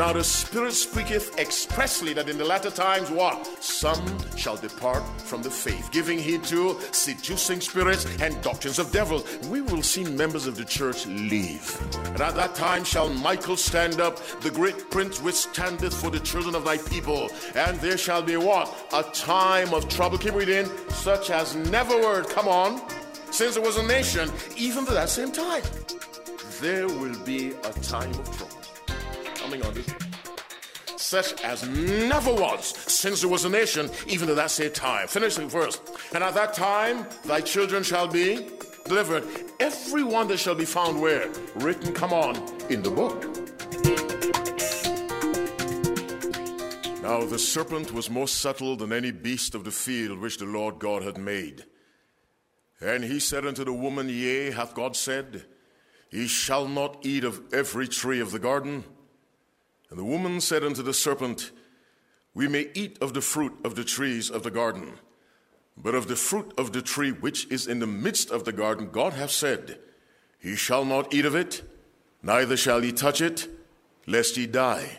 Now the Spirit speaketh expressly that in the latter times what? Some shall depart from the faith, giving heed to seducing spirits and doctrines of devils. We will see members of the church leave. And at that time shall Michael stand up, the great prince which standeth for the children of thy people. And there shall be what? A time of trouble. Keep reading. Such as never word. Come on. Since there was a nation, even to that same time. There will be a time of trouble. On this such as never was since there was a nation, even to that same time. Finishing verse. And at that time, thy children shall be delivered. Every one that shall be found where? Written, come on, in the book. Now the serpent was more subtle than any beast of the field which the Lord God had made. And he said unto the woman, Yea, hath God said, Ye shall not eat of every tree of the garden? And the woman said unto the serpent, We may eat of the fruit of the trees of the garden, but of the fruit of the tree which is in the midst of the garden, God hath said, Ye shall not eat of it, neither shall ye touch it, lest ye die.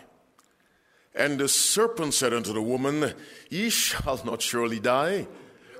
And the serpent said unto the woman, Ye shall not surely die,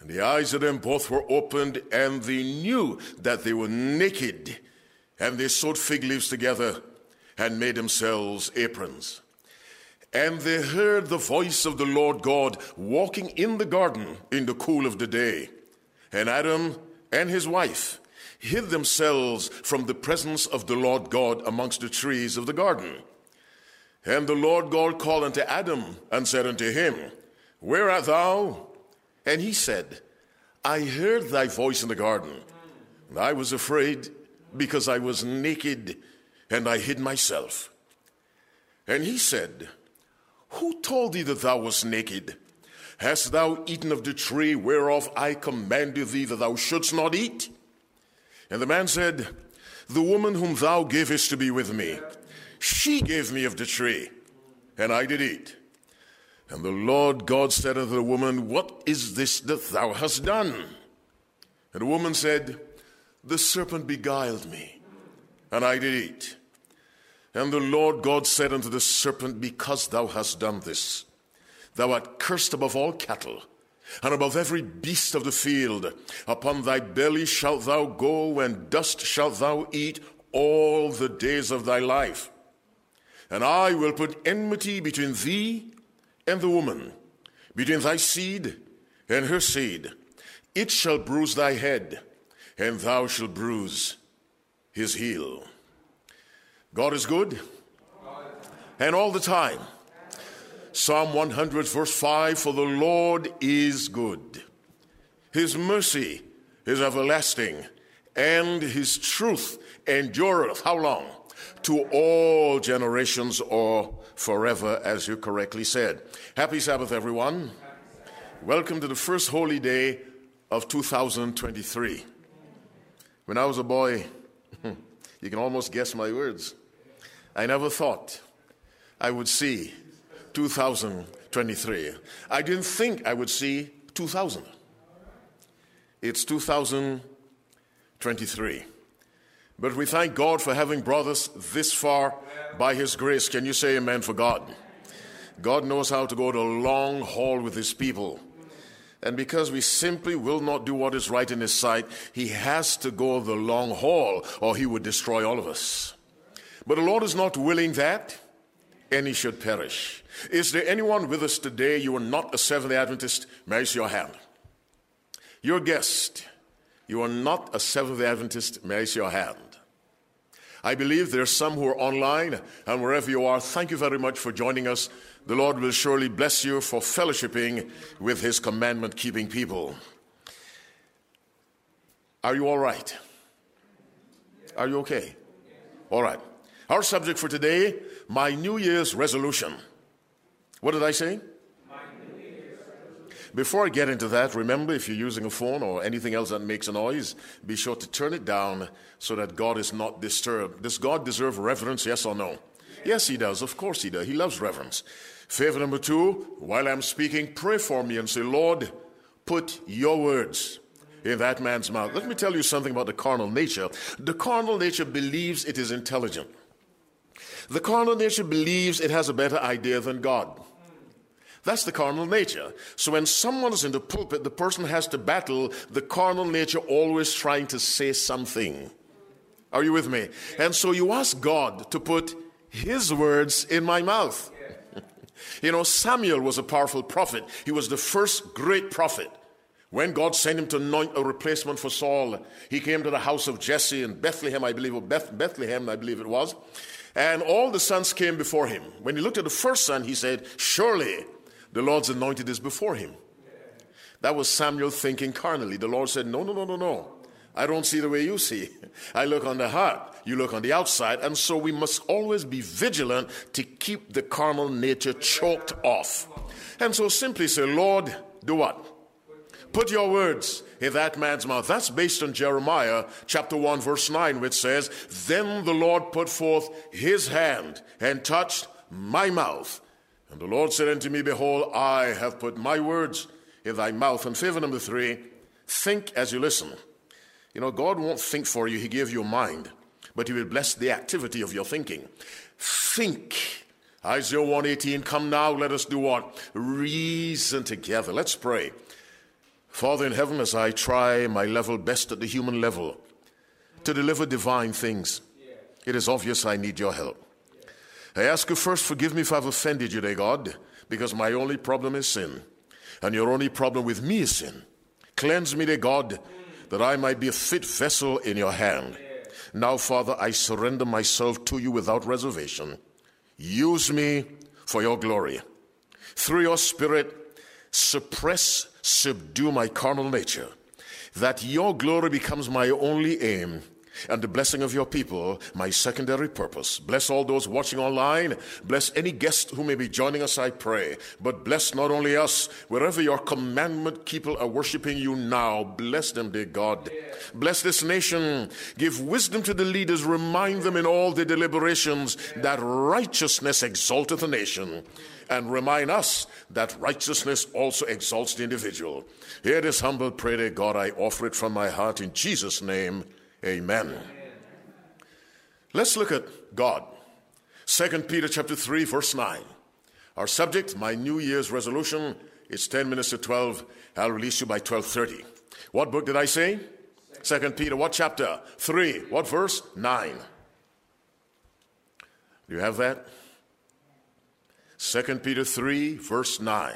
And the eyes of them both were opened, and they knew that they were naked. And they sewed fig leaves together and made themselves aprons. And they heard the voice of the Lord God walking in the garden in the cool of the day. And Adam and his wife hid themselves from the presence of the Lord God amongst the trees of the garden. And the Lord God called unto Adam and said unto him, Where art thou? And he said, I heard thy voice in the garden, and I was afraid because I was naked, and I hid myself. And he said, Who told thee that thou wast naked? Hast thou eaten of the tree whereof I commanded thee that thou shouldst not eat? And the man said, The woman whom thou gavest to be with me, she gave me of the tree, and I did eat. And the Lord God said unto the woman, What is this that thou hast done? And the woman said, The serpent beguiled me, and I did eat. And the Lord God said unto the serpent, Because thou hast done this, thou art cursed above all cattle, and above every beast of the field. Upon thy belly shalt thou go, and dust shalt thou eat all the days of thy life. And I will put enmity between thee and the woman, between thy seed and her seed. It shall bruise thy head, and thou shalt bruise his heel. God is good, and all the time. Psalm 100, verse 5 For the Lord is good, his mercy is everlasting, and his truth endureth. How long? To all generations or forever, as you correctly said. Happy Sabbath, everyone. Welcome to the first holy day of 2023. When I was a boy, you can almost guess my words. I never thought I would see 2023. I didn't think I would see 2000. It's 2023. But we thank God for having brought us this far by His grace. Can you say amen for God? God knows how to go the long haul with His people. And because we simply will not do what is right in His sight, He has to go the long haul or He would destroy all of us. But the Lord is not willing that any should perish. Is there anyone with us today? You are not a Seventh day Adventist? Raise your hand. Your guest. You are not a Seventh day Adventist? Raise your hand. I believe there are some who are online, and wherever you are, thank you very much for joining us. The Lord will surely bless you for fellowshipping with His commandment keeping people. Are you all right? Are you okay? All right. Our subject for today my New Year's resolution. What did I say? Before I get into that, remember if you're using a phone or anything else that makes a noise, be sure to turn it down so that God is not disturbed. Does God deserve reverence, yes or no? Yes, He does. Of course He does. He loves reverence. Favor number two, while I'm speaking, pray for me and say, Lord, put your words in that man's mouth. Let me tell you something about the carnal nature. The carnal nature believes it is intelligent. The carnal nature believes it has a better idea than God. That's the carnal nature. So when someone is in the pulpit, the person has to battle the carnal nature always trying to say something. Are you with me? And so you ask God to put his words in my mouth. you know, Samuel was a powerful prophet. He was the first great prophet. When God sent him to anoint a replacement for Saul, he came to the house of Jesse in Bethlehem, I believe, or Beth- Bethlehem, I believe it was. And all the sons came before him. When he looked at the first son, he said, Surely the Lord's anointed is before him. That was Samuel thinking carnally. The Lord said, No, no, no, no, no. I don't see the way you see. I look on the heart, you look on the outside. And so we must always be vigilant to keep the carnal nature choked off. And so simply say, Lord, do what? Put your words in that man's mouth. That's based on Jeremiah chapter 1, verse 9, which says, Then the Lord put forth his hand and touched my mouth. And the Lord said unto me, Behold, I have put my words in thy mouth. And favor number three, think as you listen. You know, God won't think for you, He gave you a mind, but He will bless the activity of your thinking. Think. Isaiah 118, come now, let us do what? Reason together. Let's pray. Father in heaven, as I try my level best at the human level to deliver divine things, it is obvious I need your help. I ask you first, forgive me if I've offended you, dear God, because my only problem is sin. And your only problem with me is sin. Cleanse me, dear God, that I might be a fit vessel in your hand. Now, Father, I surrender myself to you without reservation. Use me for your glory. Through your Spirit, suppress, subdue my carnal nature, that your glory becomes my only aim and the blessing of your people, my secondary purpose. Bless all those watching online. Bless any guest who may be joining us, I pray. But bless not only us, wherever your commandment people are worshiping you now, bless them, dear God. Bless this nation. Give wisdom to the leaders. Remind them in all their deliberations that righteousness exalteth a nation and remind us that righteousness also exalts the individual. Hear this humble prayer, dear God. I offer it from my heart in Jesus' name. Amen. Let's look at God. 2 Peter chapter 3 verse 9. Our subject, my New Year's resolution, is 10 minutes to 12. I'll release you by 12:30. What book did I say? 2 Peter what chapter? 3. What verse? 9. Do you have that? 2 Peter 3 verse 9.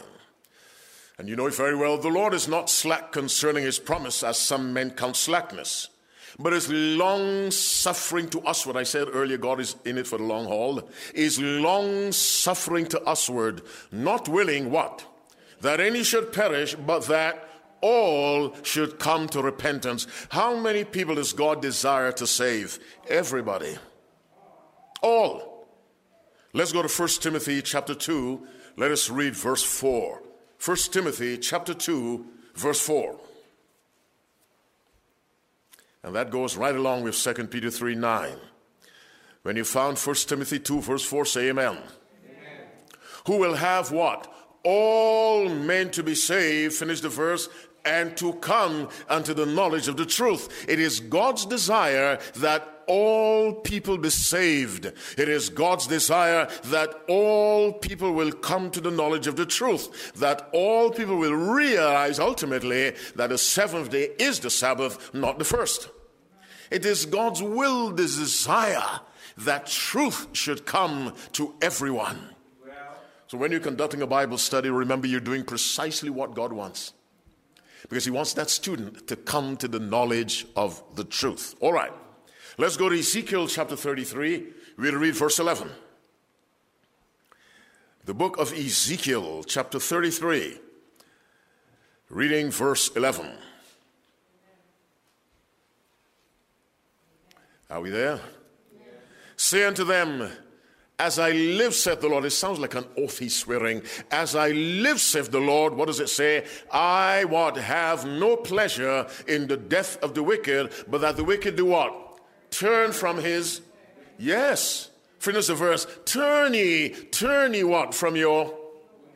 And you know very well, the Lord is not slack concerning his promise as some men count slackness but is long suffering to us. What I said earlier, God is in it for the long haul, is long suffering to us? usward, not willing what? That any should perish, but that all should come to repentance. How many people does God desire to save? Everybody. All. Let's go to 1 Timothy chapter 2. Let us read verse 4. 1 Timothy chapter 2, verse 4. And that goes right along with 2 Peter 3 9. When you found 1 Timothy 2, verse 4, say amen. amen. Who will have what? All men to be saved, finish the verse, and to come unto the knowledge of the truth. It is God's desire that all people be saved. It is God's desire that all people will come to the knowledge of the truth, that all people will realize ultimately that the seventh day is the Sabbath, not the first. It is God's will, the desire that truth should come to everyone. So when you're conducting a Bible study, remember you're doing precisely what God wants. Because He wants that student to come to the knowledge of the truth. All right. Let's go to Ezekiel chapter 33. We'll read verse 11. The book of Ezekiel, chapter 33, reading verse 11. Are we there? Say unto them, As I live, saith the Lord. It sounds like an oath he's swearing. As I live, saith the Lord. What does it say? I what have no pleasure in the death of the wicked, but that the wicked do what? Turn from his. Yes. Finish the verse. Turn ye, turn ye what? From your.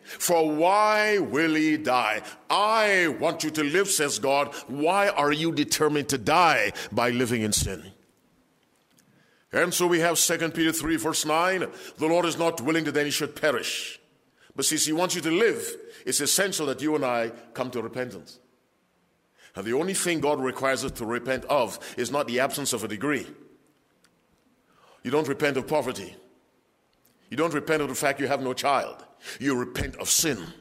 For why will he die? I want you to live, says God. Why are you determined to die by living in sin? And so we have 2 Peter 3, verse 9. The Lord is not willing that any should perish. But since He wants you to live, it's essential that you and I come to repentance. And the only thing God requires us to repent of is not the absence of a degree. You don't repent of poverty. You don't repent of the fact you have no child. You repent of sin. Amen.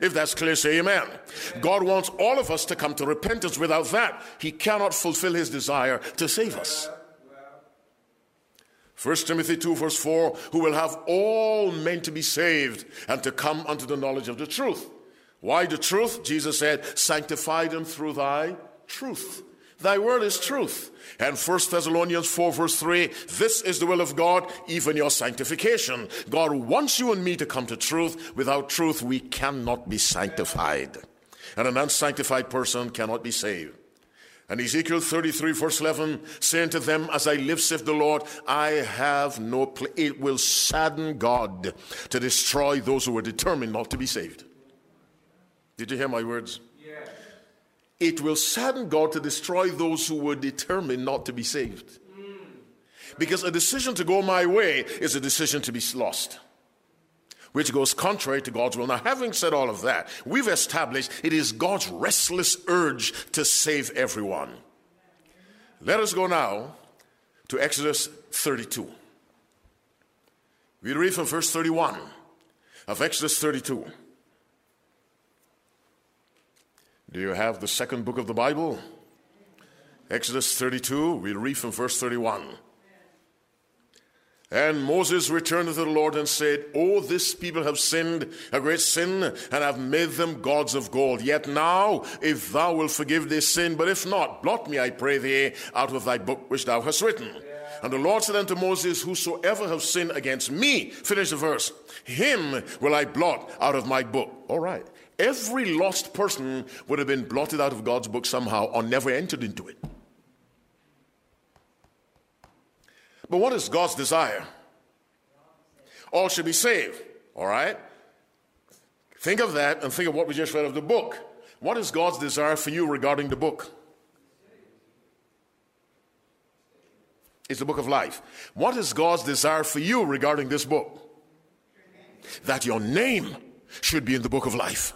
If that's clear, say amen. amen. God wants all of us to come to repentance. Without that, He cannot fulfill His desire to save us. 1 Timothy 2, verse 4 who will have all men to be saved and to come unto the knowledge of the truth. Why the truth? Jesus said, Sanctify them through thy truth. Thy word is truth. And 1 Thessalonians 4, verse 3 this is the will of God, even your sanctification. God wants you and me to come to truth. Without truth, we cannot be sanctified. And an unsanctified person cannot be saved. And Ezekiel 33, verse 11, saying to them, As I live, saith the Lord, I have no place. It will sadden God to destroy those who are determined not to be saved. Did you hear my words? Yes. It will sadden God to destroy those who were determined not to be saved. Mm. Because a decision to go my way is a decision to be lost which goes contrary to God's will. Now, having said all of that, we've established it is God's restless urge to save everyone. Let us go now to Exodus 32. We read from verse 31 of Exodus 32. Do you have the second book of the Bible? Exodus 32, we read from verse 31. And Moses returned to the Lord and said, Oh, this people have sinned a great sin, and have made them gods of gold. Yet now, if thou wilt forgive this sin, but if not, blot me, I pray thee, out of thy book which thou hast written. And the Lord said unto Moses, Whosoever have sinned against me, finish the verse, him will I blot out of my book. All right. Every lost person would have been blotted out of God's book somehow or never entered into it. But what is God's desire? All should be saved, all right? Think of that and think of what we just read of the book. What is God's desire for you regarding the book? It's the book of life. What is God's desire for you regarding this book? That your name should be in the book of life.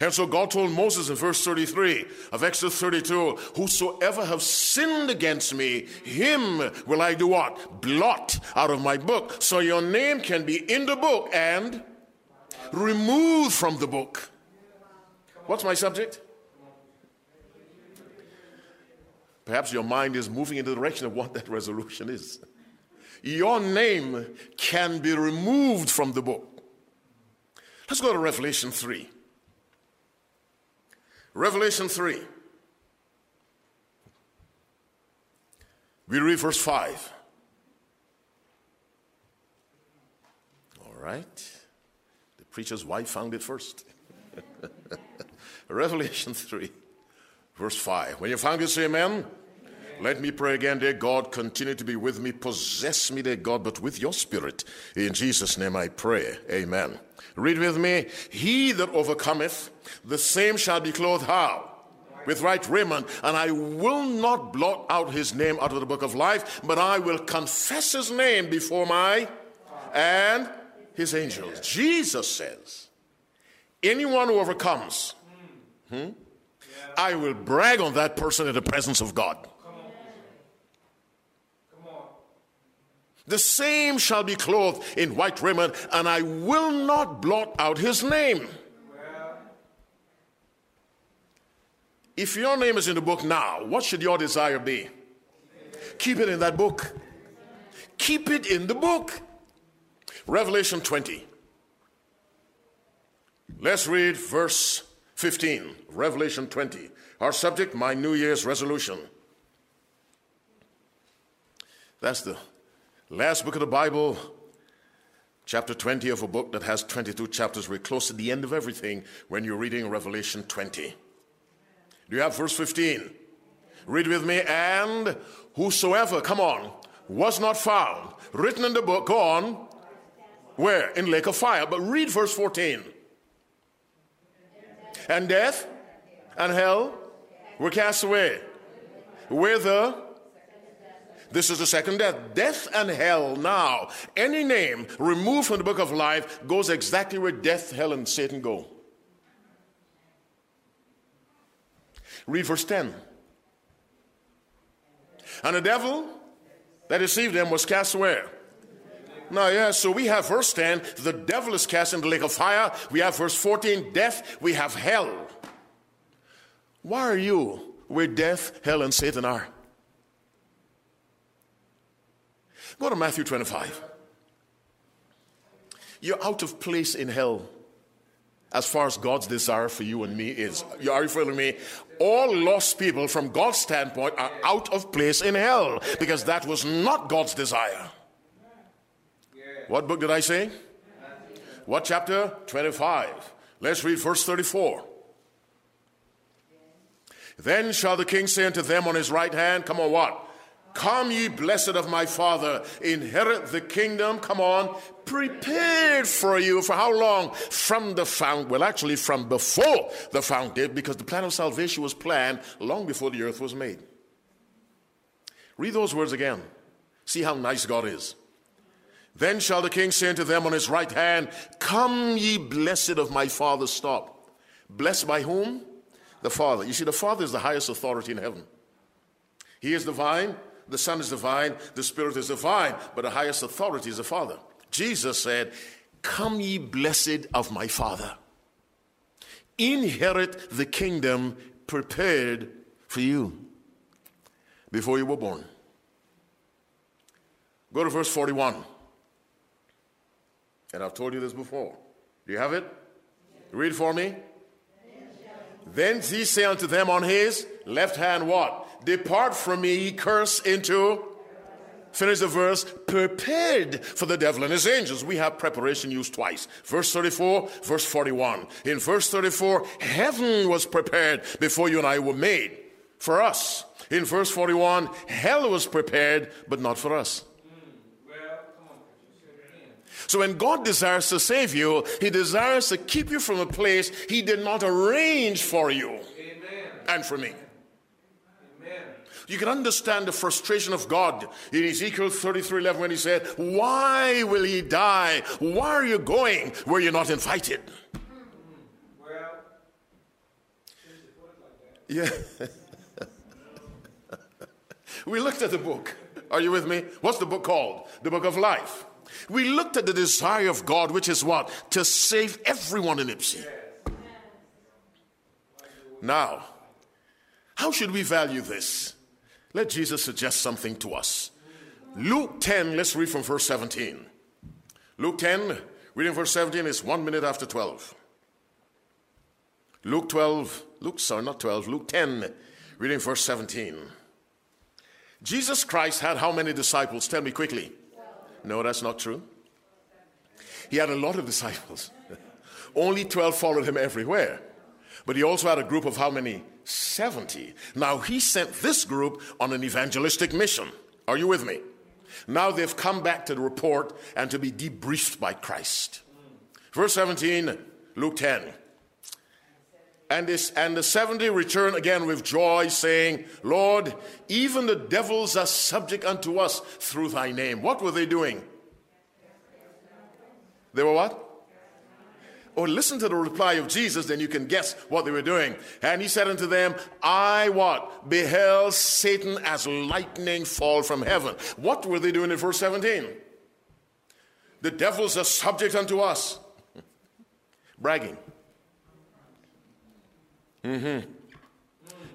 And so God told Moses in verse 33 of Exodus 32 Whosoever have sinned against me, him will I do what? Blot out of my book. So your name can be in the book and removed from the book. What's my subject? Perhaps your mind is moving in the direction of what that resolution is. Your name can be removed from the book. Let's go to Revelation 3. Revelation 3. We read verse 5. All right. The preacher's wife found it first. Revelation 3, verse 5. When you found it, say amen. Let me pray again, dear God. Continue to be with me. Possess me, dear God, but with your spirit. In Jesus' name I pray. Amen. Read with me. He that overcometh, the same shall be clothed how? With right raiment, and I will not blot out his name out of the book of life, but I will confess his name before my and his angels. Jesus says, anyone who overcomes, hmm, I will brag on that person in the presence of God. The same shall be clothed in white raiment, and I will not blot out his name. If your name is in the book now, what should your desire be? Keep it in that book. Keep it in the book. Revelation 20. Let's read verse 15. Revelation 20. Our subject, my New Year's resolution. That's the Last book of the Bible, chapter 20 of a book that has 22 chapters. We're close to the end of everything when you're reading Revelation 20. Do you have verse 15? Read with me. And whosoever, come on, was not found, written in the book, go on. Where? In lake of fire. But read verse 14. And death and hell were cast away. Whither? This is the second death. Death and hell now. Any name removed from the book of life goes exactly where death, hell, and Satan go. Read verse 10. And the devil that deceived them was cast where? Now, yeah, so we have verse 10, the devil is cast into the lake of fire. We have verse 14, death. We have hell. Why are you where death, hell, and Satan are? Go to Matthew 25. You're out of place in hell as far as God's desire for you and me is. Are you following me? All lost people, from God's standpoint, are out of place in hell because that was not God's desire. What book did I say? What chapter? 25. Let's read verse 34. Then shall the king say unto them on his right hand, Come on, what? Come, ye blessed of my Father, inherit the kingdom. Come on, prepared for you for how long? From the found, well, actually, from before the foundation, because the plan of salvation was planned long before the earth was made. Read those words again. See how nice God is. Then shall the king say unto them on his right hand, Come, ye blessed of my Father. Stop. Blessed by whom? The Father. You see, the Father is the highest authority in heaven. He is divine, the Son is divine, the Spirit is divine, but the highest authority is the Father. Jesus said, Come ye blessed of my Father. Inherit the kingdom prepared for you before you were born. Go to verse 41. And I've told you this before. Do you have it? Read for me. Then he said unto them on his left hand, What? Depart from me, curse into, finish the verse, prepared for the devil and his angels. We have preparation used twice. Verse 34, verse 41. In verse 34, heaven was prepared before you and I were made for us. In verse 41, hell was prepared, but not for us. So when God desires to save you, He desires to keep you from a place He did not arrange for you Amen. and for me. You can understand the frustration of God in Ezekiel 33 11 when he said, Why will he die? Why are you going where you're not invited? Well, yeah. we looked at the book. Are you with me? What's the book called? The book of life. We looked at the desire of God, which is what? To save everyone in Ipsy. Now, how should we value this? Let Jesus suggest something to us. Luke 10, let's read from verse 17. Luke 10, reading verse 17 is one minute after 12. Luke 12, Luke, sorry, not 12, Luke 10, reading verse 17. Jesus Christ had how many disciples? Tell me quickly. No, that's not true. He had a lot of disciples. Only 12 followed him everywhere. But he also had a group of how many? 70. Now he sent this group on an evangelistic mission. Are you with me? Now they've come back to the report and to be debriefed by Christ. Verse 17, Luke 10. And, this, and the 70 return again with joy, saying, Lord, even the devils are subject unto us through thy name. What were they doing? They were what? Or listen to the reply of Jesus, then you can guess what they were doing. And he said unto them, I what? Beheld Satan as lightning fall from heaven. What were they doing in verse 17? The devils are subject unto us. Bragging. Mm-hmm.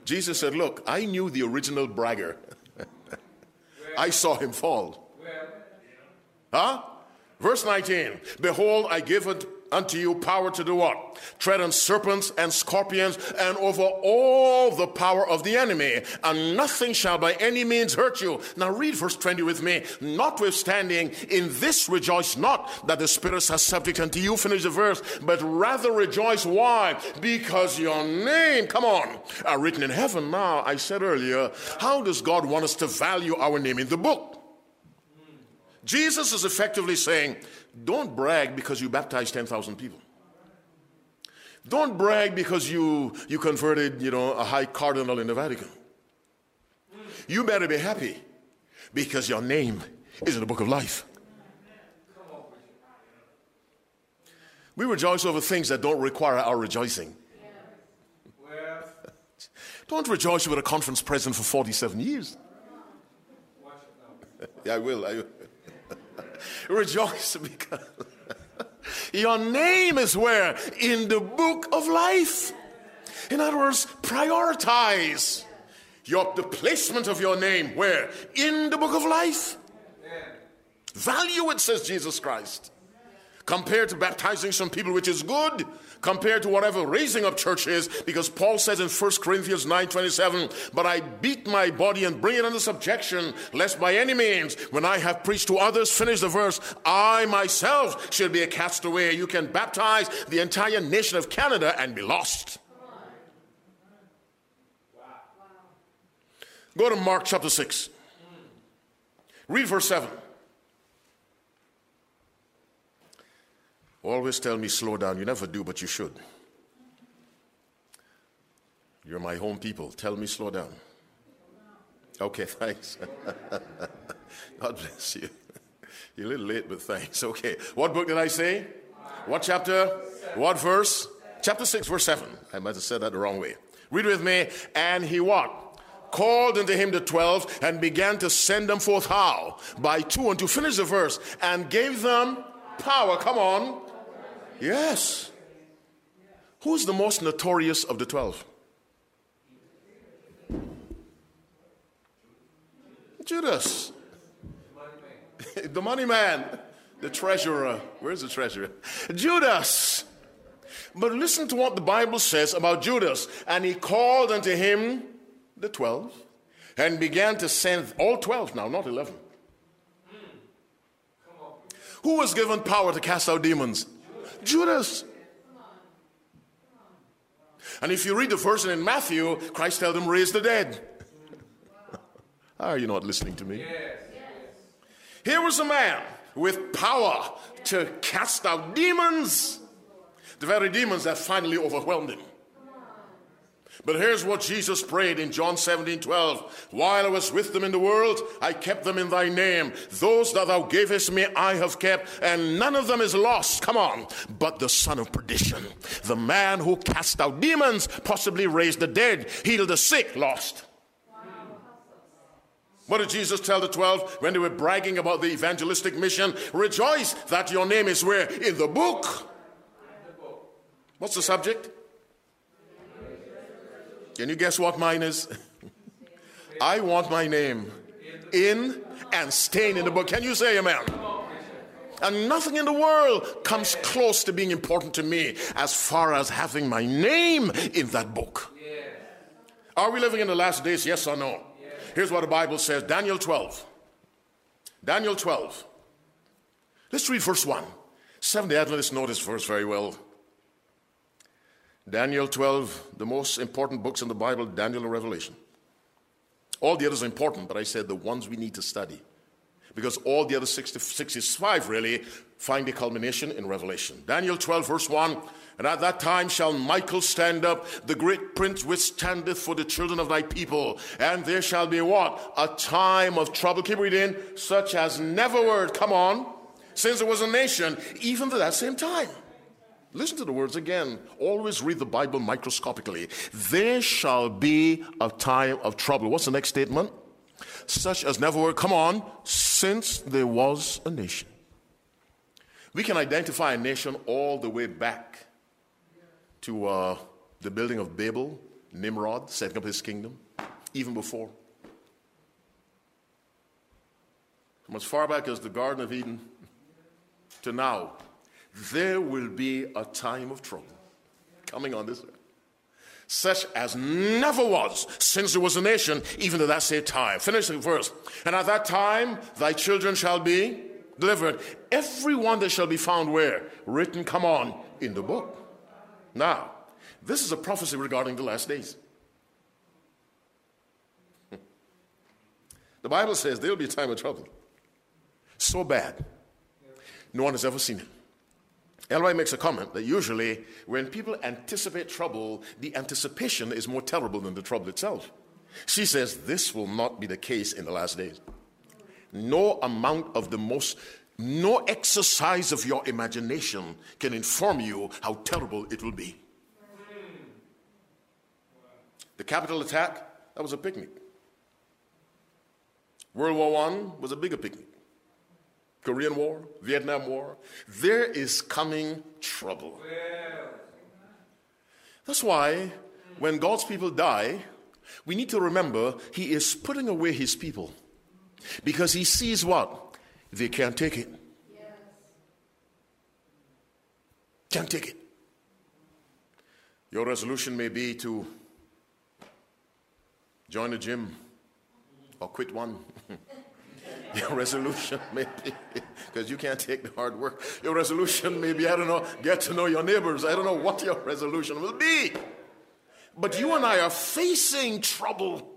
Jesus said, Look, I knew the original bragger. I saw him fall. Huh? Verse 19 Behold, I give unto you power to do what? Tread on serpents and scorpions and over all the power of the enemy, and nothing shall by any means hurt you. Now read verse 20 with me. Notwithstanding, in this rejoice not that the spirits are subject unto you, finish the verse, but rather rejoice. Why? Because your name, come on, are written in heaven. Now, I said earlier, how does God want us to value our name in the book? Jesus is effectively saying, don't brag because you baptized 10,000 people. Don't brag because you, you converted, you know, a high cardinal in the Vatican. You better be happy because your name is in the book of life. We rejoice over things that don't require our rejoicing. Don't rejoice with a conference president for 47 years. yeah, I will. I will. Rejoice because your name is where? In the book of life. In other words, prioritize your, the placement of your name where? In the book of life. Value it, says Jesus Christ compared to baptizing some people, which is good, compared to whatever raising up church is, because Paul says in 1 Corinthians 9 27, But I beat my body and bring it under subjection, lest by any means, when I have preached to others, finish the verse, I myself should be a castaway. You can baptize the entire nation of Canada and be lost. Go to Mark chapter 6. Read verse 7. Always tell me slow down. You never do, but you should. You're my home people. Tell me slow down. Okay, thanks. God bless you. You're a little late, but thanks. Okay. What book did I say? What chapter? What verse? Chapter 6, verse 7. I might have said that the wrong way. Read with me. And he what? Called unto him the twelve and began to send them forth how? By two and to finish the verse. And gave them power. Come on Yes. Who's the most notorious of the 12? Judas. the money man, the treasurer. Where's the treasurer? Judas. But listen to what the Bible says about Judas. And he called unto him the 12 and began to send all 12 now, not 11. Who was given power to cast out demons? Judas. And if you read the verse in Matthew, Christ told them, raise the dead. Are you not listening to me? Here was a man with power to cast out demons, the very demons that finally overwhelmed him. But here's what Jesus prayed in John 17 12. While I was with them in the world, I kept them in thy name. Those that thou gavest me, I have kept, and none of them is lost. Come on. But the son of perdition, the man who cast out demons, possibly raised the dead, healed the sick, lost. What did Jesus tell the 12 when they were bragging about the evangelistic mission? Rejoice that your name is where? In the book. What's the subject? Can you guess what mine is? I want my name in and staying in the book. Can you say amen? And nothing in the world comes close to being important to me as far as having my name in that book. Are we living in the last days? Yes or no? Here's what the Bible says Daniel 12. Daniel 12. Let's read verse 1. Seventh day Adventists know this verse very well. Daniel 12, the most important books in the Bible, Daniel and Revelation. All the others are important, but I said the ones we need to study. Because all the other 60, 65 really find a culmination in Revelation. Daniel 12, verse 1 And at that time shall Michael stand up, the great prince which standeth for the children of thy people. And there shall be what? A time of trouble. Keep reading. Such as never were. Come on. Since there was a nation, even to that same time. Listen to the words again. Always read the Bible microscopically. There shall be a time of trouble. What's the next statement? Such as never were, come on, since there was a nation. We can identify a nation all the way back to uh, the building of Babel, Nimrod, setting up his kingdom, even before. From as far back as the Garden of Eden to now, there will be a time of trouble coming on this earth such as never was since there was a nation, even to that same time. Finish the verse. And at that time, thy children shall be delivered. Everyone that shall be found where? Written, come on, in the book. Now, this is a prophecy regarding the last days. The Bible says there'll be a time of trouble. So bad. No one has ever seen it. Ellen White makes a comment that usually when people anticipate trouble, the anticipation is more terrible than the trouble itself. She says this will not be the case in the last days. No amount of the most, no exercise of your imagination can inform you how terrible it will be. The Capitol attack, that was a picnic. World War I was a bigger picnic. Korean War, Vietnam War. There is coming trouble. That's why when God's people die, we need to remember He is putting away His people because He sees what? They can't take it. Can't take it. Your resolution may be to join a gym or quit one. Your resolution may be, because you can't take the hard work. Your resolution may be, I don't know, get to know your neighbors. I don't know what your resolution will be. But you and I are facing trouble.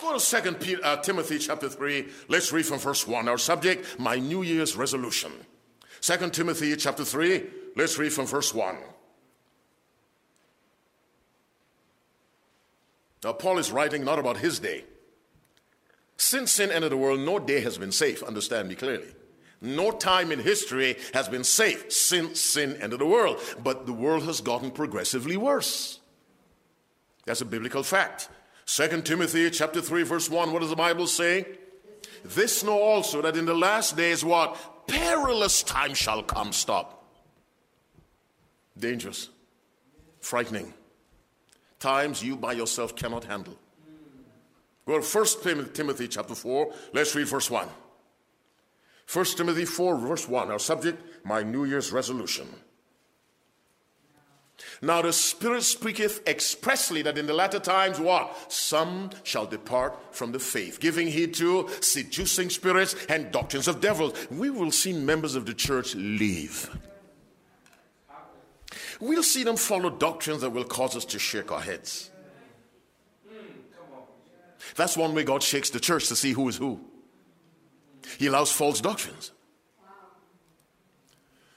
Go to Second uh, Timothy chapter 3. Let's read from verse 1. Our subject, my New Year's resolution. Second Timothy chapter 3. Let's read from verse 1. Now, Paul is writing not about his day. Since sin entered the world, no day has been safe. Understand me clearly. No time in history has been safe since sin entered the world. But the world has gotten progressively worse. That's a biblical fact. 2 Timothy chapter 3, verse 1, what does the Bible say? This know also that in the last days what? Perilous time shall come. Stop. Dangerous. Frightening. Times you by yourself cannot handle. Go to 1 Timothy chapter 4. Let's read verse 1. 1 Timothy 4, verse 1. Our subject, my New Year's resolution. Now the Spirit speaketh expressly that in the latter times, what? Some shall depart from the faith, giving heed to seducing spirits and doctrines of devils. We will see members of the church leave. We'll see them follow doctrines that will cause us to shake our heads. That's one way God shakes the church to see who is who. He allows false doctrines.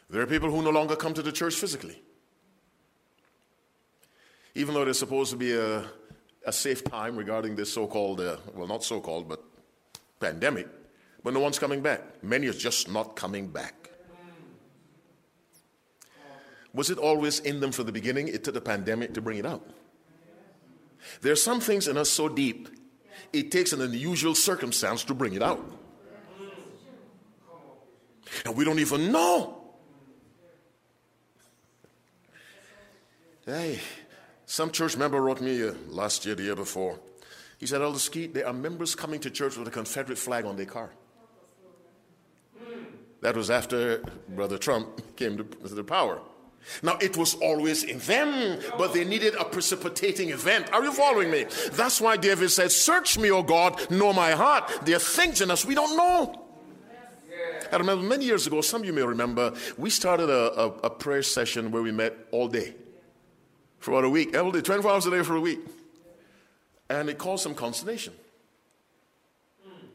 There are people who no longer come to the church physically. Even though there's supposed to be a, a safe time regarding this so called, uh, well, not so called, but pandemic, but no one's coming back. Many are just not coming back. Was it always in them from the beginning? It took the pandemic to bring it out. There are some things in us so deep it takes an unusual circumstance to bring it out. And we don't even know. Hey, some church member wrote me uh, last year, the year before. He said, Elder Skeete, there are members coming to church with a Confederate flag on their car. That was after Brother Trump came to the power. Now, it was always in them, but they needed a precipitating event. Are you following me? That's why David said, Search me, O God, know my heart. There are things in us we don't know. I remember many years ago, some of you may remember, we started a, a, a prayer session where we met all day for about a week, every day, 24 hours a day for a week. And it caused some consternation. Hmm.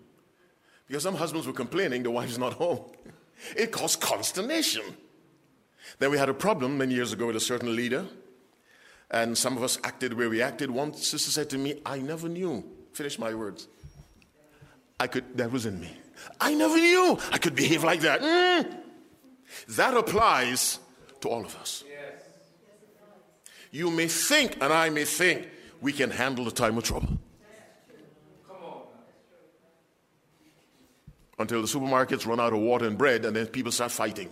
Because some husbands were complaining the wife's not home. It caused consternation. Then we had a problem many years ago with a certain leader, and some of us acted where we acted. One sister said to me, I never knew. Finish my words. I could, that was in me. I never knew I could behave like that. Mm. That applies to all of us. You may think, and I may think, we can handle the time of trouble. Come on. Until the supermarkets run out of water and bread, and then people start fighting.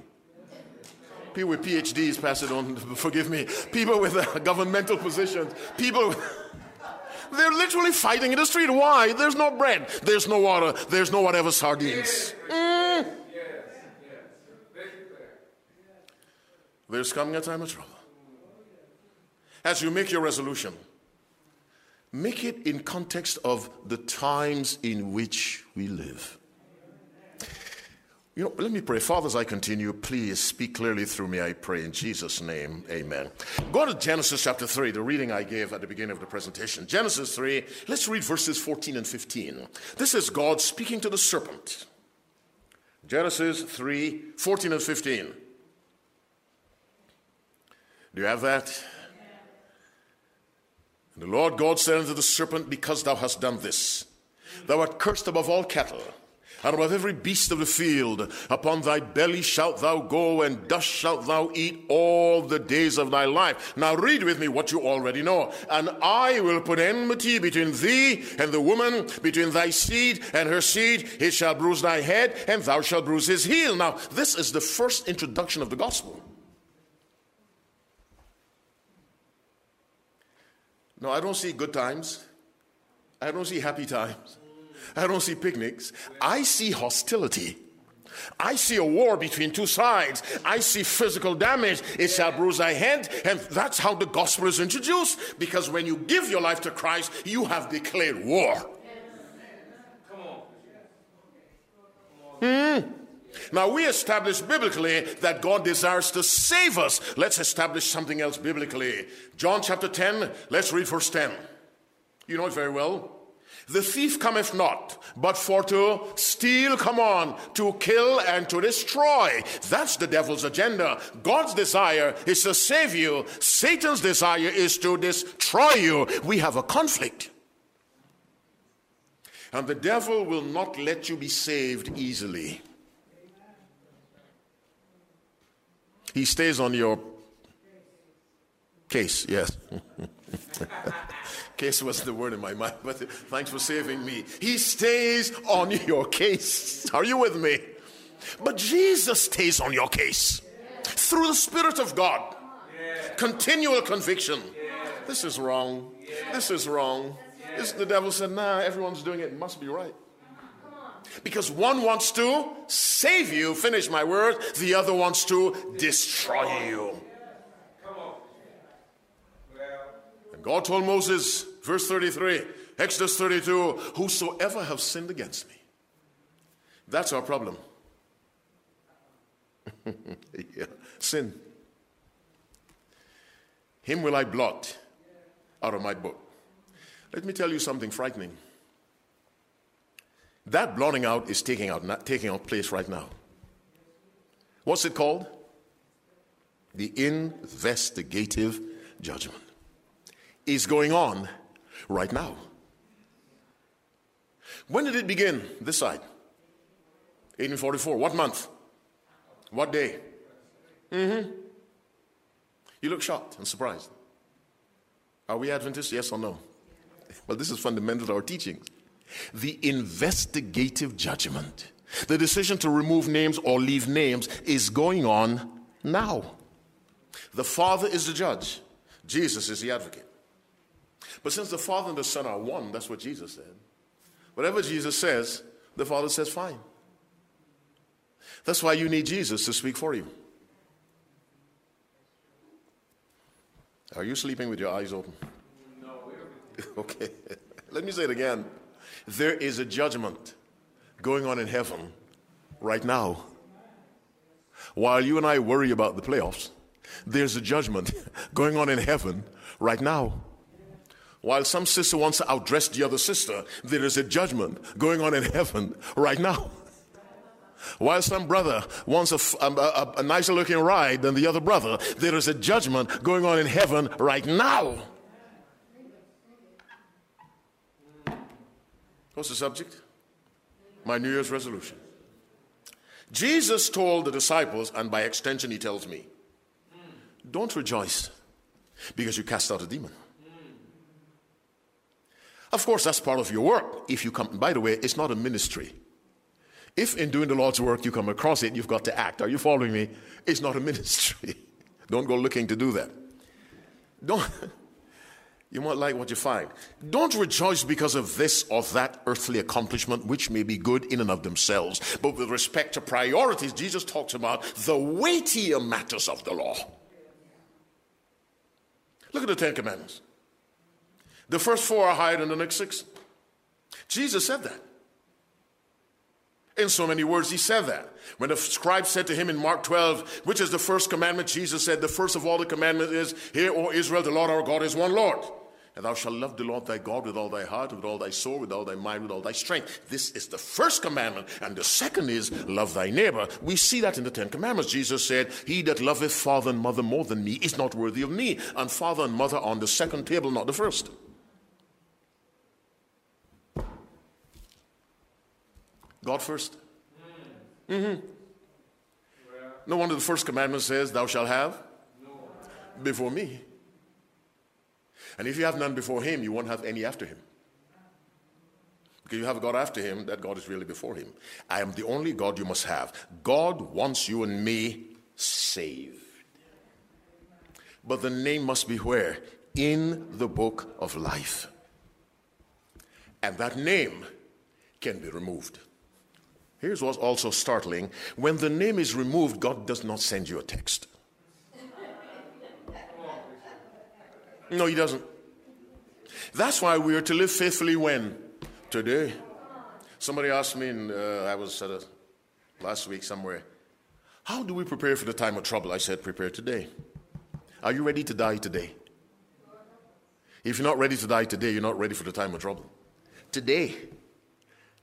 People with PhDs, pass it on, forgive me. People with uh, governmental positions. People with, They're literally fighting in the street. Why? There's no bread, there's no water, there's no whatever sardines. Mm. there's coming a time of trouble. As you make your resolution, make it in context of the times in which we live. You know, let me pray. Father, as I continue, please speak clearly through me, I pray, in Jesus' name. Amen. Go to Genesis chapter 3, the reading I gave at the beginning of the presentation. Genesis 3, let's read verses 14 and 15. This is God speaking to the serpent. Genesis 3, 14 and 15. Do you have that? And the Lord God said unto the serpent, Because thou hast done this, thou art cursed above all cattle and above every beast of the field. Upon thy belly shalt thou go, and dust shalt thou eat all the days of thy life. Now read with me what you already know. And I will put enmity between thee and the woman, between thy seed and her seed. It shall bruise thy head, and thou shalt bruise his heel. Now, this is the first introduction of the gospel. No, I don't see good times. I don't see happy times. I don't see picnics. I see hostility. I see a war between two sides. I see physical damage. It shall bruise thy head. And that's how the gospel is introduced. Because when you give your life to Christ, you have declared war. Hmm. Now, we establish biblically that God desires to save us. Let's establish something else biblically. John chapter 10, let's read verse 10. You know it very well. The thief cometh not, but for to steal, come on, to kill and to destroy. That's the devil's agenda. God's desire is to save you, Satan's desire is to destroy you. We have a conflict. And the devil will not let you be saved easily. He stays on your case, yes. Case was the word in my mind, but thanks for saving me. He stays on your case. Are you with me? But Jesus stays on your case through the Spirit of God. Continual conviction. This is wrong. This is wrong. This, the devil said, nah, everyone's doing it. it must be right. Because one wants to save you, finish my word, the other wants to destroy you. And God told Moses, Verse 33, Exodus 32 Whosoever have sinned against me. That's our problem. yeah. Sin. Him will I blot out of my book. Let me tell you something frightening. That blotting out is taking out, not taking out place right now. What's it called? The investigative judgment is going on right now. When did it begin? This side. 1844. What month? What day? Mm-hmm. You look shocked and surprised. Are we Adventists? Yes or no? Well, this is fundamental to our teachings. The investigative judgment, the decision to remove names or leave names, is going on now. The Father is the judge, Jesus is the advocate. But since the Father and the Son are one, that's what Jesus said. Whatever Jesus says, the Father says, fine. That's why you need Jesus to speak for you. Are you sleeping with your eyes open? No. okay. Let me say it again. There is a judgment going on in heaven right now. While you and I worry about the playoffs, there's a judgment going on in heaven right now. While some sister wants to outdress the other sister, there is a judgment going on in heaven right now. While some brother wants um, a, a, a, nicer looking ride than the other brother, there is a judgment going on in heaven right now. What's the subject? My New Year's resolution. Jesus told the disciples, and by extension, he tells me, don't rejoice because you cast out a demon. Of course, that's part of your work. If you come, by the way, it's not a ministry. If in doing the Lord's work you come across it, you've got to act. Are you following me? It's not a ministry. Don't go looking to do that. Don't. You might like what you find. Don't rejoice because of this or that earthly accomplishment, which may be good in and of themselves. But with respect to priorities, Jesus talks about the weightier matters of the law. Look at the Ten Commandments. The first four are higher than the next six. Jesus said that. In so many words, he said that. When the scribe said to him in Mark 12, which is the first commandment, Jesus said, The first of all the commandments is, Hear, O Israel, the Lord our God is one Lord. And thou shalt love the Lord thy God with all thy heart, with all thy soul, with all thy mind, with all thy strength. This is the first commandment. And the second is, Love thy neighbor. We see that in the Ten Commandments. Jesus said, He that loveth father and mother more than me is not worthy of me. And father and mother on the second table, not the first. God first. Mm-hmm. No wonder the first commandment says, Thou shalt have before me. And if you have none before him, you won't have any after him. Because you have God after him, that God is really before him. I am the only God you must have. God wants you and me saved. But the name must be where? In the book of life. And that name can be removed. Here's what's also startling when the name is removed, God does not send you a text. No, He doesn't. That's why we are to live faithfully when? Today. Somebody asked me, and uh, I was at a, last week somewhere, how do we prepare for the time of trouble? I said, prepare today. Are you ready to die today? If you're not ready to die today, you're not ready for the time of trouble. Today.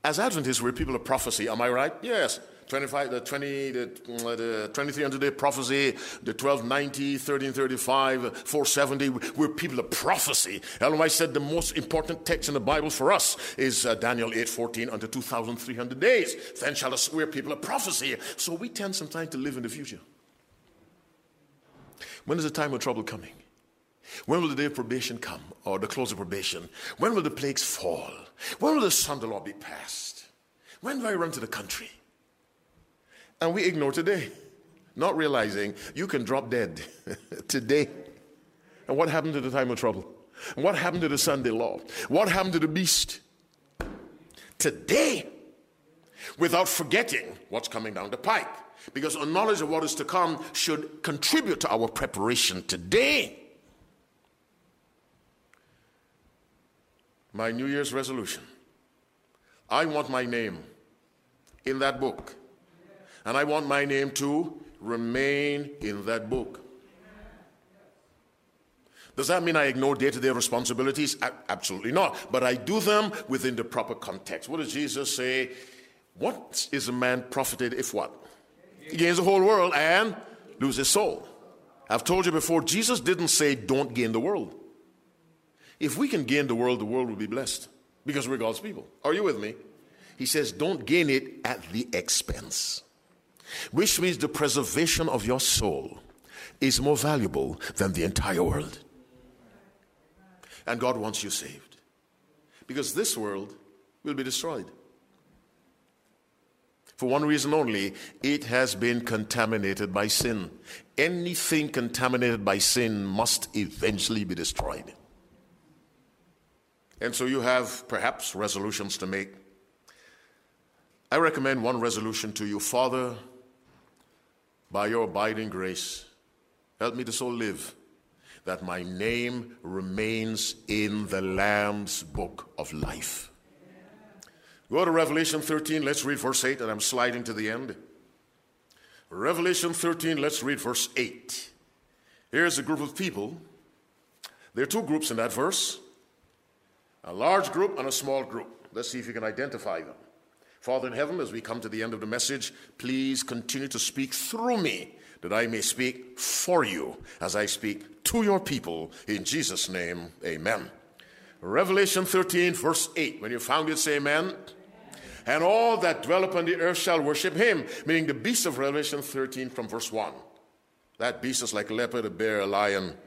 As Adventists, we're people of prophecy. Am I right? Yes. 25, the 20, the, uh, the 2300 day prophecy, the 1290, 1335, 470. We're people of prophecy. Ellen White said the most important text in the Bible for us is uh, Daniel 8, 14, unto 2300 days. Then shall us, we're people of prophecy. So we tend sometimes to live in the future. When is the time of trouble coming? When will the day of probation come, or the close of probation? When will the plagues fall? When will the Son of the Lord be passed? When will I run to the country? And we ignore today, not realizing you can drop dead today. And what happened to the time of trouble? What happened to the Sunday law? What happened to the beast? Today, without forgetting what's coming down the pipe. Because a knowledge of what is to come should contribute to our preparation today. My New Year's resolution I want my name in that book and I want my name to remain in that book. Does that mean I ignore day to day responsibilities? absolutely not. But I do them within the proper context. What does Jesus say? What is a man profited if what? He gains the whole world and loses his soul. I've told you before, Jesus didn't say don't gain the world. If we can gain the world, the world will be blessed because we're God's people. Are you with me? He says don't gain it at the expense which means the preservation of your soul is more valuable than the entire world. And God wants you saved because this world will be destroyed. For one reason only, it has been contaminated by sin. Anything contaminated by sin must eventually be destroyed. And so you have perhaps resolutions to make. I recommend one resolution to you Father, by your abiding grace, help me to so live that my name remains in the Lamb's book of life. Go to Revelation 13, let's read verse 8, and I'm sliding to the end. Revelation 13, let's read verse 8. Here's a group of people. There are two groups in that verse a large group and a small group. Let's see if you can identify them. Father in heaven, as we come to the end of the message, please continue to speak through me that I may speak for you as I speak to your people. In Jesus' name, amen. Revelation 13, verse 8. When you found it, say amen. And all that dwell upon the earth shall worship him, meaning the beast of Revelation 13 from verse 1. That beast is like a leopard, a bear, a lion,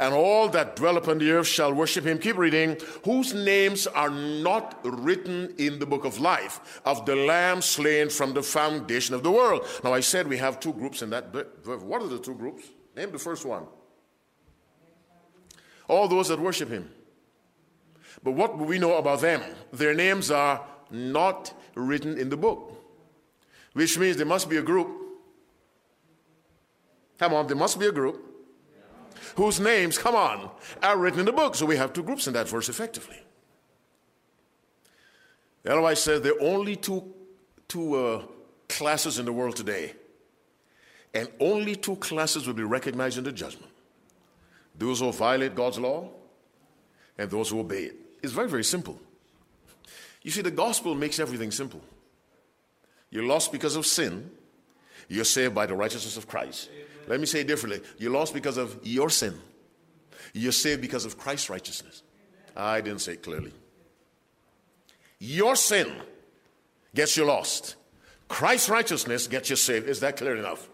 and all that dwell upon the earth shall worship him. Keep reading. Whose names are not written in the book of life of the Lamb slain from the foundation of the world. Now, I said we have two groups in that. What are the two groups? Name the first one. All those that worship him. But what do we know about them? Their names are not written in the book, which means there must be a group. Come on, there must be a group whose names, come on, are written in the book. So we have two groups in that verse effectively. Otherwise said there are only two, two uh, classes in the world today, and only two classes will be recognized in the judgment those who violate God's law and those who obey it. It's very, very simple. You see, the gospel makes everything simple. You're lost because of sin, you're saved by the righteousness of Christ. Amen. Let me say it differently. You're lost because of your sin, you're saved because of Christ's righteousness. I didn't say it clearly. Your sin gets you lost. Christ's righteousness gets you saved. Is that clear enough?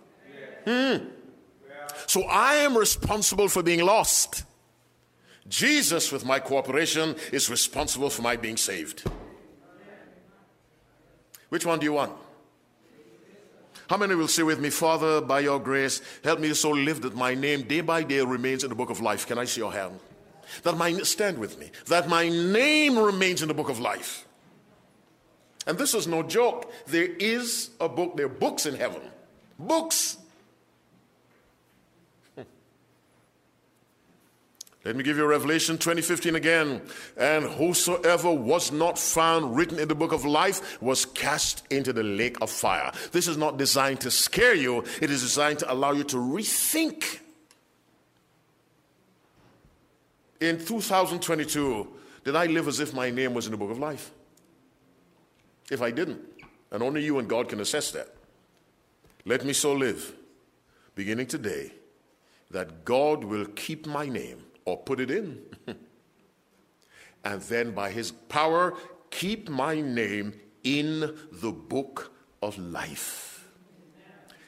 Hmm. So I am responsible for being lost. Jesus, with my cooperation, is responsible for my being saved. Which one do you want? How many will say with me, Father, by your grace, help me so live that my name day by day remains in the book of life? Can I see your hand? That my stand with me, that my name remains in the book of life. And this is no joke. There is a book, there are books in heaven. Books. Let me give you Revelation 20:15 again. And whosoever was not found written in the book of life was cast into the lake of fire. This is not designed to scare you, it is designed to allow you to rethink. In 2022, did I live as if my name was in the book of life? if I didn't. And only you and God can assess that. Let me so live, beginning today, that God will keep my name or put it in. and then by his power, keep my name in the book of life.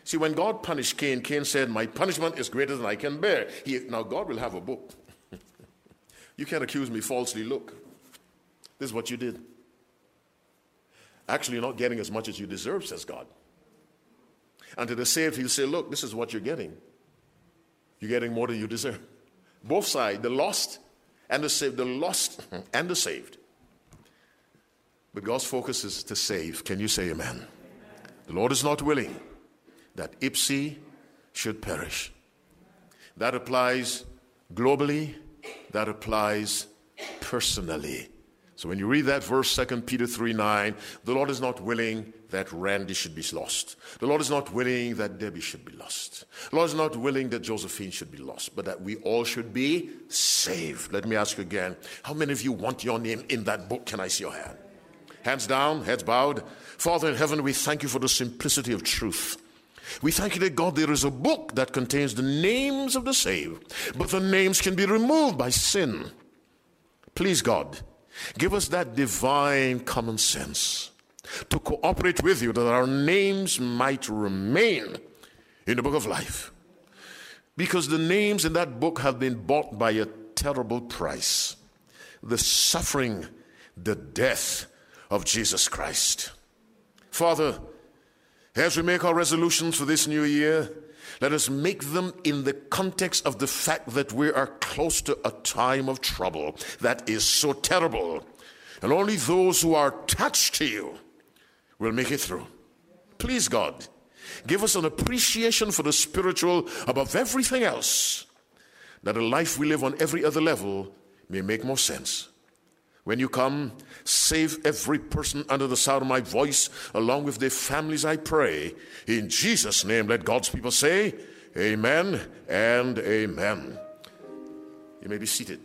See, when God punished Cain, Cain said, My punishment is greater than I can bear. He, now, God will have a book. you can't accuse me falsely. Look, this is what you did. Actually, you're not getting as much as you deserve, says God. And to the saved, he'll say, Look, this is what you're getting. You're getting more than you deserve. Both sides, the lost and the saved, the lost and the saved. But God's focus is to save. Can you say amen? amen? The Lord is not willing that Ipsy should perish. That applies globally, that applies personally. So when you read that verse, 2 Peter 3 9, the Lord is not willing that Randy should be lost. The Lord is not willing that Debbie should be lost. The Lord is not willing that Josephine should be lost, but that we all should be saved. Let me ask again how many of you want your name in that book? Can I see your hand? Hands down, heads bowed. Father in heaven, we thank you for the simplicity of truth. We thank you that God, there is a book that contains the names of the saved, but the names can be removed by sin. Please, God, Give us that divine common sense to cooperate with you that our names might remain in the book of life. Because the names in that book have been bought by a terrible price the suffering, the death of Jesus Christ. Father, as we make our resolutions for this new year, let us make them in the context of the fact that we are close to a time of trouble that is so terrible. And only those who are attached to you will make it through. Please, God, give us an appreciation for the spiritual above everything else, that a life we live on every other level may make more sense. When you come, save every person under the sound of my voice, along with their families, I pray. In Jesus' name, let God's people say, Amen and Amen. You may be seated.